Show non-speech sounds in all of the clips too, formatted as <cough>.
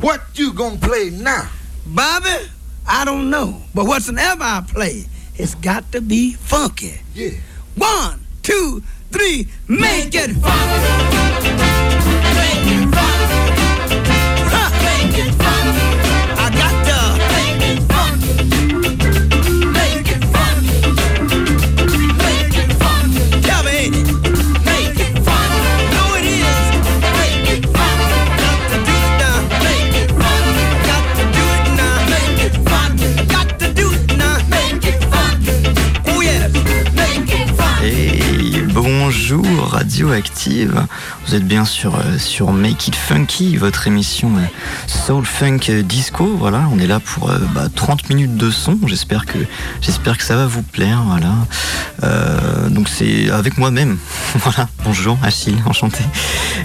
What you gonna play now? Bobby, I don't know. But whatsoever I play, it's got to be funky. Yeah. One, two, three, make it funky. Make it funky. Bonjour Radioactive, vous êtes bien sur, euh, sur Make It Funky, votre émission euh, Soul Funk euh, Disco. Voilà, on est là pour euh, bah, 30 minutes de son. J'espère que, j'espère que ça va vous plaire. Voilà. Donc c'est avec moi-même. <laughs> voilà, bonjour Achille, enchanté.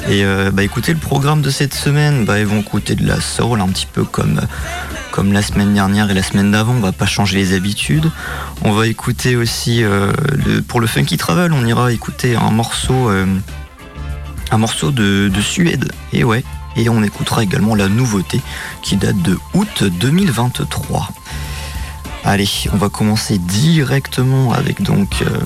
Et bah, écoutez, le programme de cette semaine, bah, ils vont écouter de la soul un petit peu comme comme la semaine dernière et la semaine d'avant, on va pas changer les habitudes. On va écouter aussi euh, le- pour le Funky Travel, on ira écouter un morceau, euh, un morceau de, de Suède. Et ouais, et on écoutera également la nouveauté qui date de août 2023. Allez, on va commencer directement avec donc euh,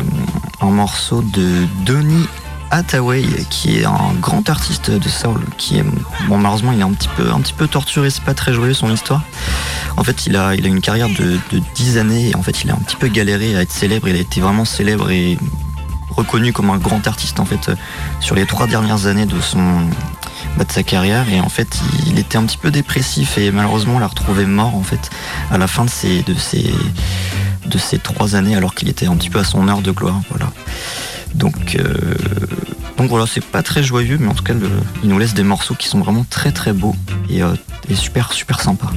un morceau de Donny Hathaway, qui est un grand artiste de soul, qui est bon malheureusement il est un petit peu un petit peu torturé, c'est pas très joyeux son histoire. En fait, il a il a une carrière de, de 10 années et en fait il a un petit peu galéré à être célèbre. Il a été vraiment célèbre et reconnu comme un grand artiste en fait euh, sur les trois dernières années de son bah, de sa carrière et en fait il était un petit peu dépressif et malheureusement on l'a retrouvé mort en fait à la fin de ces de ces de ces trois années alors qu'il était un petit peu à son heure de gloire voilà donc euh, donc voilà c'est pas très joyeux mais en tout cas il nous laisse des morceaux qui sont vraiment très très beaux et, euh, super super sympas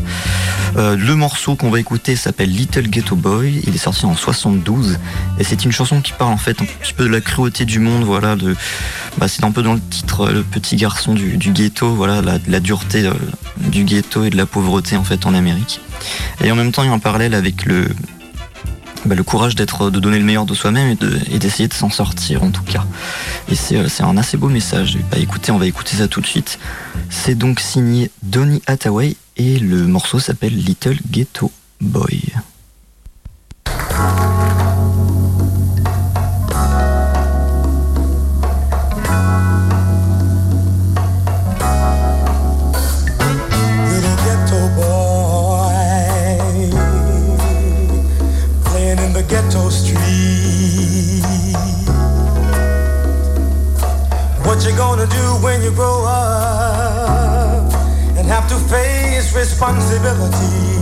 euh, le morceau qu'on va écouter s'appelle Little Ghetto Boy. Il est sorti en 72 et c'est une chanson qui parle en fait un petit peu de la cruauté du monde. Voilà, de, bah, c'est un peu dans le titre euh, le petit garçon du, ghetto. Voilà, la, dureté du ghetto et de la pauvreté en fait en Amérique. Et en même temps, il y a un parallèle avec le bah, le courage de donner le meilleur de soi-même et de- et d'essayer de s'en sortir en tout cas. Et c'est euh, c'est un assez beau message. Bah, écoutez, on va écouter ça tout de suite. C'est donc signé Donny Hathaway et le morceau s'appelle Little Ghetto Boy. Ghetto street. What you gonna do when you grow up and have to face responsibility?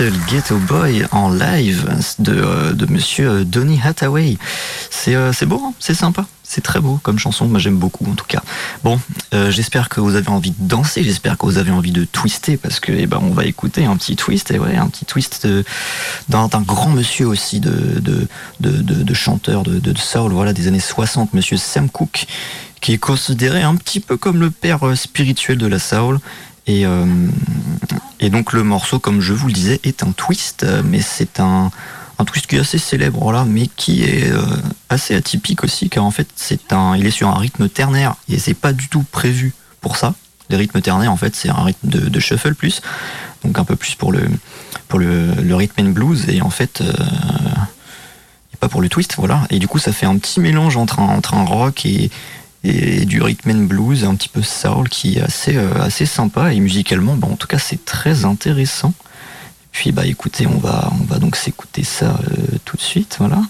Little Ghetto Boy en live de, euh, monsieur Donny Hathaway. C'est euh, beau, hein c'est sympa. C'est très beau comme chanson, moi j'aime beaucoup en tout cas. Bon, euh, j'espère que vous avez envie de danser, j'espère que vous avez envie de twister parce que eh ben, on va écouter un petit twist, et ouais, un petit twist d'un grand monsieur aussi de, de, chanteur de, de soul voilà, des années 60, monsieur Sam Cooke, qui est considéré un petit peu comme le père euh, spirituel de la soul. Et, euh, et donc le morceau, comme je vous le disais, est un twist, euh, mais c'est un, un twist qui est assez célèbre, voilà, mais qui est euh, assez atypique aussi, car en fait, c'est un, il est sur un rythme ternaire et c'est pas du tout prévu pour ça. Les rythmes ternaires, en fait, c'est un rythme de, shuffle plus, donc un peu plus pour le pour le, le and blues et en fait. euh, pas pour le twist, voilà. Et du coup, ça fait un petit mélange entre entre un rock et, et du rhythm and blues, un petit peu soul, qui est assez, euh, assez sympa. Et musicalement, en tout cas, c'est très intéressant. Puis, bah, écoutez, on va, on va donc s'écouter ça euh, tout de suite, voilà.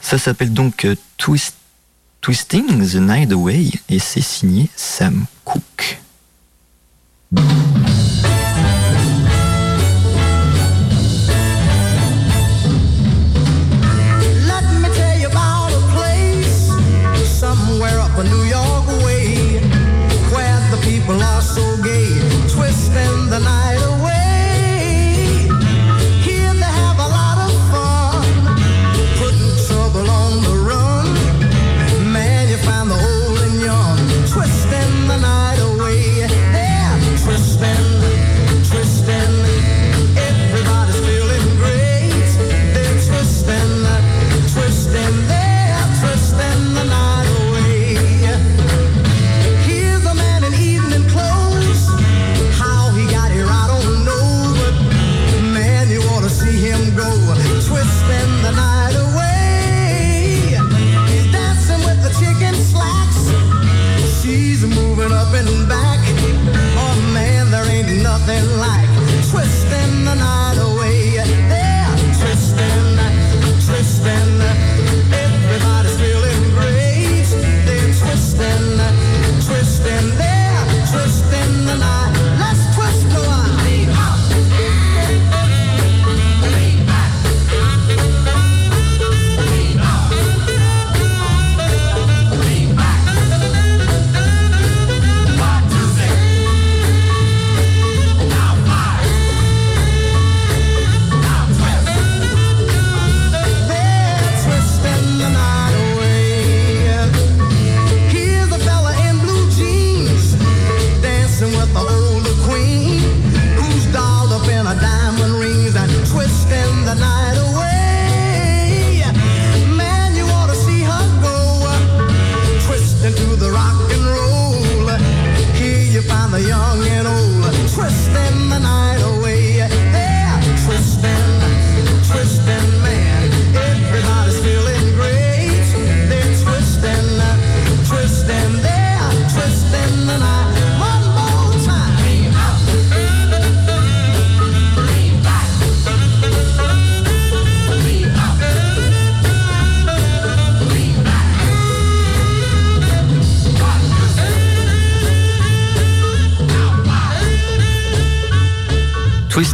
Ça s'appelle donc euh, Twist, Twisting the Night Away et c'est signé Sam Cooke.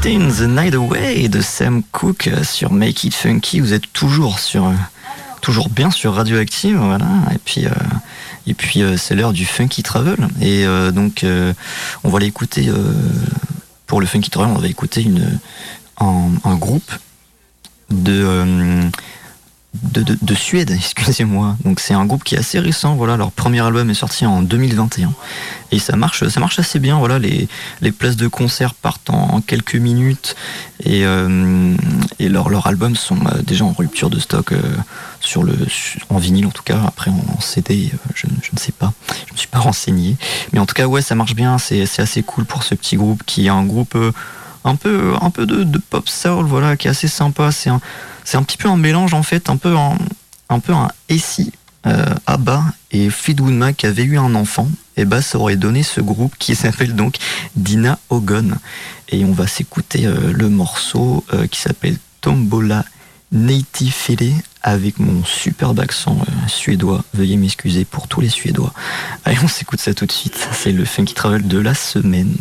Twisting the Night Away de Sam Cooke sur Make It Funky. Vous êtes toujours sur, toujours bien sur Radioactive, voilà. Et puis, euh, et puis euh, c'est l'heure du Funky Travel. Et euh, donc, on va l'écouter pour le Funky Travel. On va écouter une, un, groupe de, de, de, de Suède, <laughs> excusez-moi. Donc c'est un groupe qui est assez récent. Voilà, leur premier album est sorti en 2021 et ça marche, ça marche assez bien. Voilà, les, les places de concert partent en, quelques minutes et, euh, et leurs leurs albums sont euh, déjà en rupture de stock euh, sur le en vinyle en tout cas. Après en, CD, je, ne- sais pas, je me suis pas renseigné. Mais en tout cas, ouais, ça marche bien. C'est assez cool pour ce petit groupe qui est un groupe un peu un peu de, pop soul, voilà, qui est assez sympa. C'est c'est un petit peu un mélange en fait, un peu un, un peu un Essie, euh, Abba et Fleetwood Mac avaient eu un enfant, et bah ça aurait donné ce groupe qui s'appelle donc Dina Ogon. Et on va s'écouter euh, le morceau euh, qui s'appelle Tombola Fillet avec mon superbe accent suédois. Veuillez m'excuser pour tous les Suédois. Allez, on s'écoute ça tout de suite. C'est le Funky Travel de la semaine.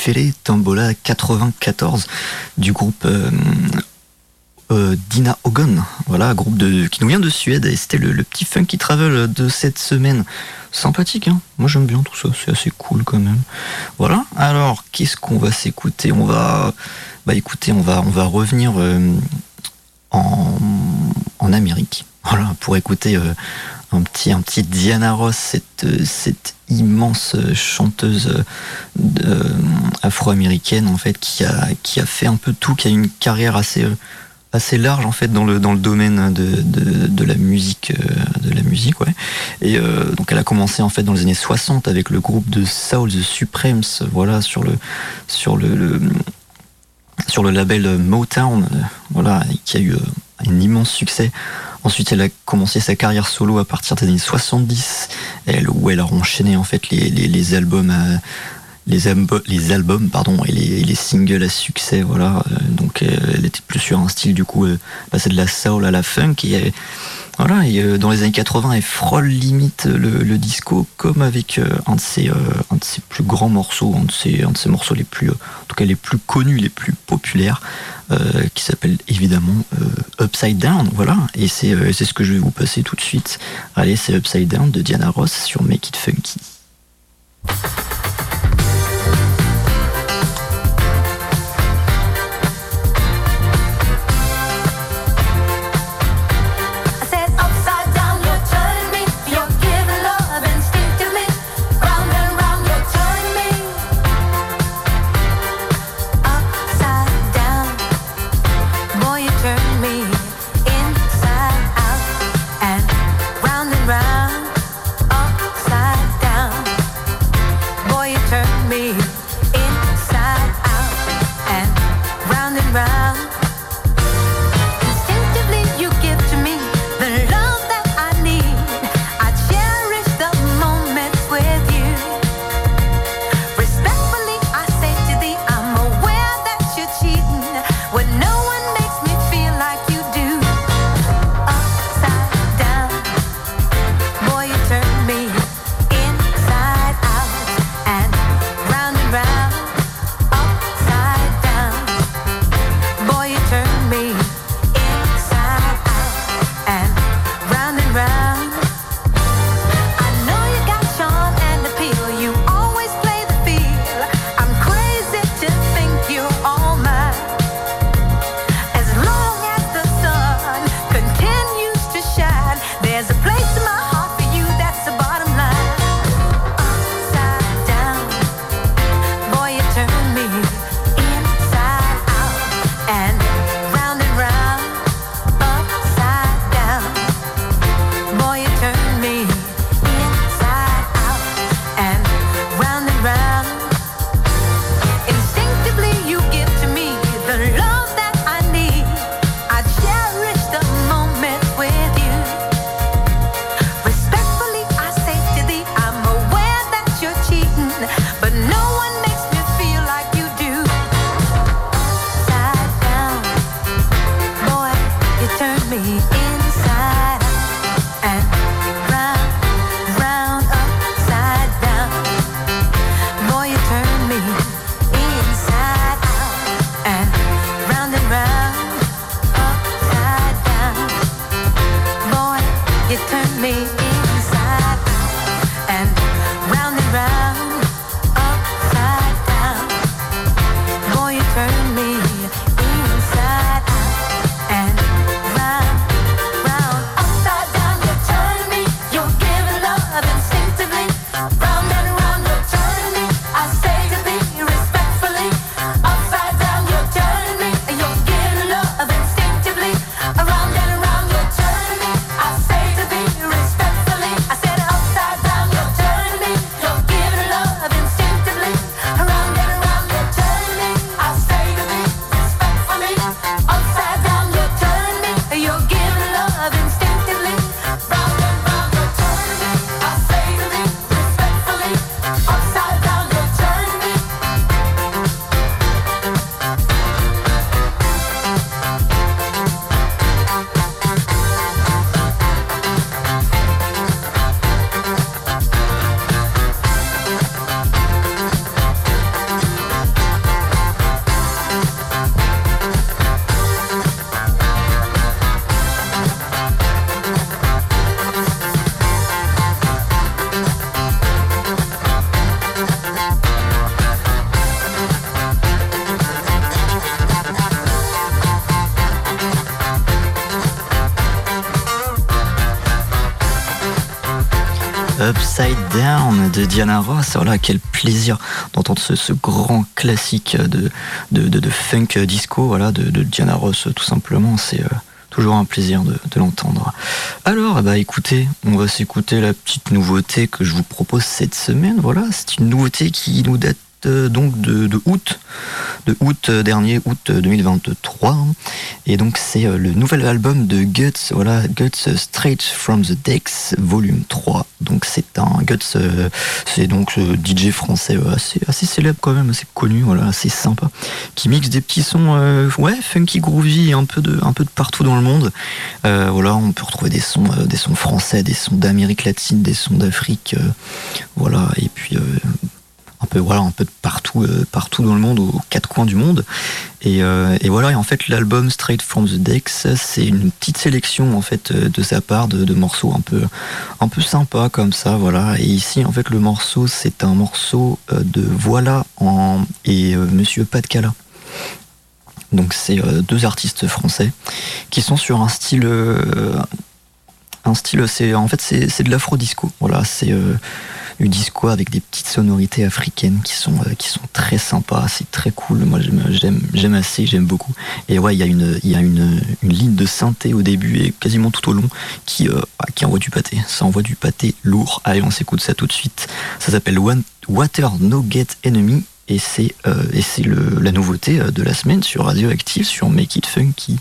Tifere Tambola 94 du groupe euh, euh, Dina Ogon, voilà, groupe de, qui nous vient de Suède et c'était le, petit funky travel de cette semaine. Sympathique, hein. Moi j'aime bien tout ça, c'est assez cool quand même. Voilà, alors qu'est-ce qu'on va s'écouter? On va, bah écoutez, on va, on va revenir euh, en, en, Amérique, voilà, pour écouter un petit, un petit Diana Ross, cette, cette immense chanteuse euh, afro-américaine en fait qui a, fait un peu tout, qui a une carrière assez, large en fait dans le, domaine de, la musique, euh. Et euh, elle a commencé en fait dans les années 60 avec le groupe de Soul The Supremes, voilà sur le sur label Motown, qui a eu un immense succès Ensuite, elle a commencé sa carrière solo à partir des années 70, elle, où elle a enchaîné en fait les, albums à, les, les albums pardon et les, les, singles à succès voilà. Euh, donc euh, elle était plus sur un style du coup euh, bah, c'est de la soul à la funk voilà et dans les années 80 elle frôle limite le, disco comme avec un de ses un de ses plus grands morceaux un de ses un de ses morceaux les plus en tout cas les plus connus les plus populaires qui s'appelle évidemment Upside Down voilà. Et c'est ce que je vais vous passer tout de suite. Allez c'est Upside Down de Diana Ross sur Make It Funky Diana Ross. Voilà, quel plaisir d'entendre ce, grand classique de, de, funk disco, voilà, de, Diana Ross, tout simplement. C'est euh, toujours un plaisir de, l'entendre. Alors, bah écoutez, on va s'écouter la petite nouveauté que je vous propose cette semaine. Voilà, c'est une nouveauté qui nous date euh, donc de, août, de août euh, dernier, août 2023. Hein. Et donc c'est euh, le nouvel album de Guts, voilà, Guts Straight from the Decks, volume 3. Donc c'est un Guts, c'est donc ce DJ français assez, assez célèbre quand même, assez connu, voilà, assez sympa, qui mixe des petits sons, ouais, funky, groovy, un peu de, un peu de partout dans le monde. voilà, on peut retrouver des sons, des sons français, des sons d'Amérique latine, des sons d'Afrique, voilà, et puis un peu voilà un peu partout euh, partout dans le monde aux quatre coins du monde. Et, euh, voilà et en fait l'album Straight from the Decks c'est une petite sélection en fait euh, de sa part de, morceaux un peu un peu sympa comme ça voilà. Et ici en fait le morceau c'est un morceau de Voilà en et Monsieur de Cala. Donc c'est deux artistes français qui sont sur un style un style c'est en fait c'est de l'afro disco voilà. C'est du avec des petites sonorités africaines qui sont, euh, qui sont très sympas, c'est très cool. Moi j'aime, assez, j'aime beaucoup. Et ouais, il y a, une, y a une, une, ligne de synthé au début et quasiment tout au long qui, euh, bah, qui envoie du pâté. Ça envoie du pâté lourd. Allez, on s'écoute ça tout de suite. Ça s'appelle Water No Get Enemy et c'est euh, la nouveauté de la semaine sur Radioactive sur Make It Funky.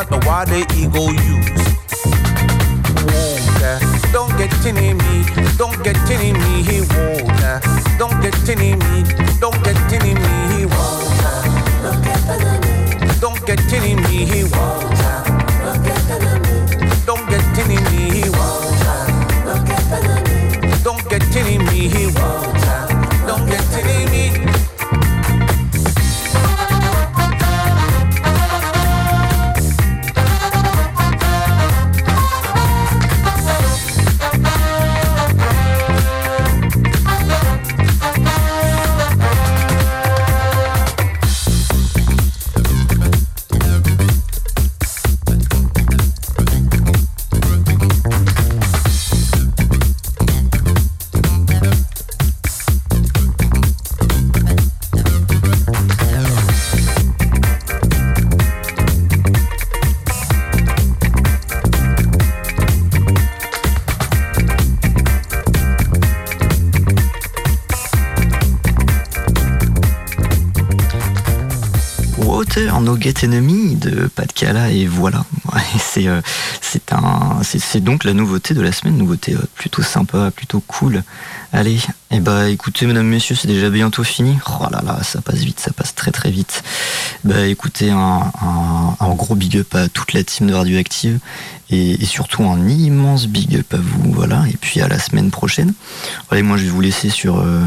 matter what the ego use. Water, don't get tinny me, don't get tinny me, he water. Don't get tinny me, don't get tinny me, he water. Don't get tinny me, he. Enemy de Pat Cala et voilà. <laughs> c'est euh, c'est un c'est donc la nouveauté de la semaine, nouveauté euh, plutôt sympa, plutôt cool. Allez, et eh bah écoutez mesdames messieurs, c'est déjà bientôt fini. Oh là là, ça passe vite, ça passe très très vite. Bah écoutez un, un, gros big up à toute la team de Radioactive et, et, surtout un immense big up à vous, voilà. Et puis à la semaine prochaine. Allez, moi je vais vous laisser sur euh,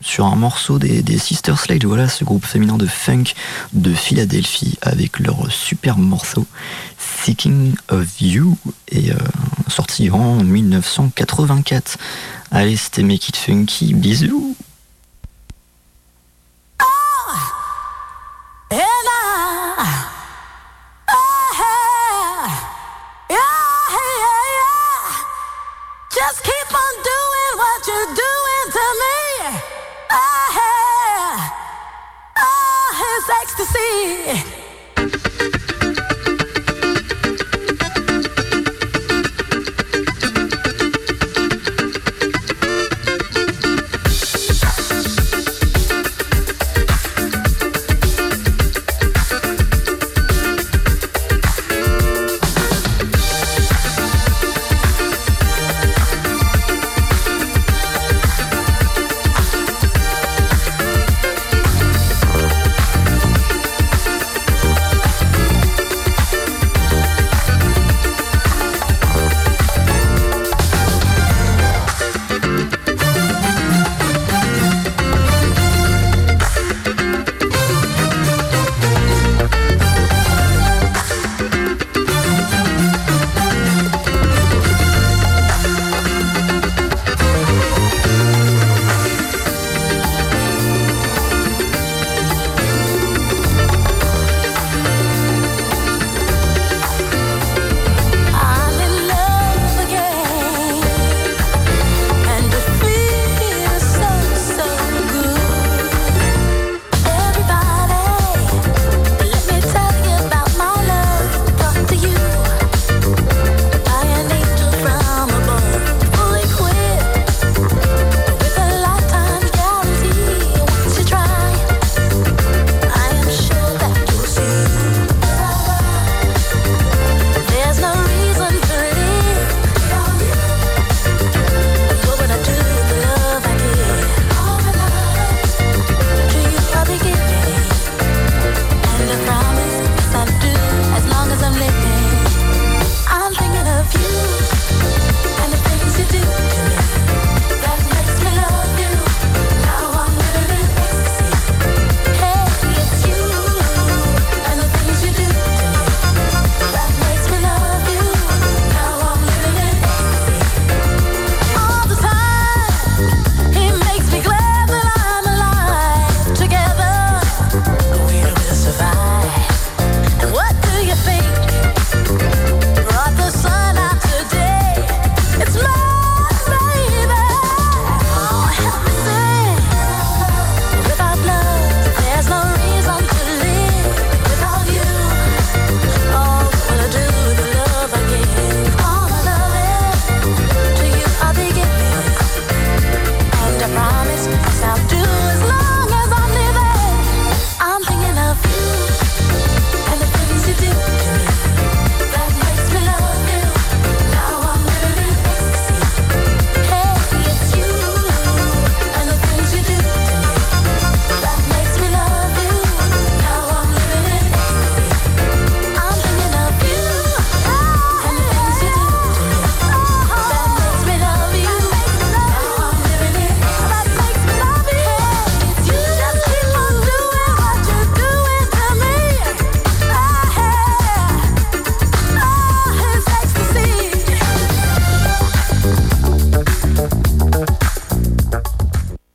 sur un morceau des, des Sister Slade, voilà ce groupe féminin de funk de Philadelphie avec leur super morceau Thinking of You et euh, sorti en 1984. Allez, c'était Make It Funky, bisous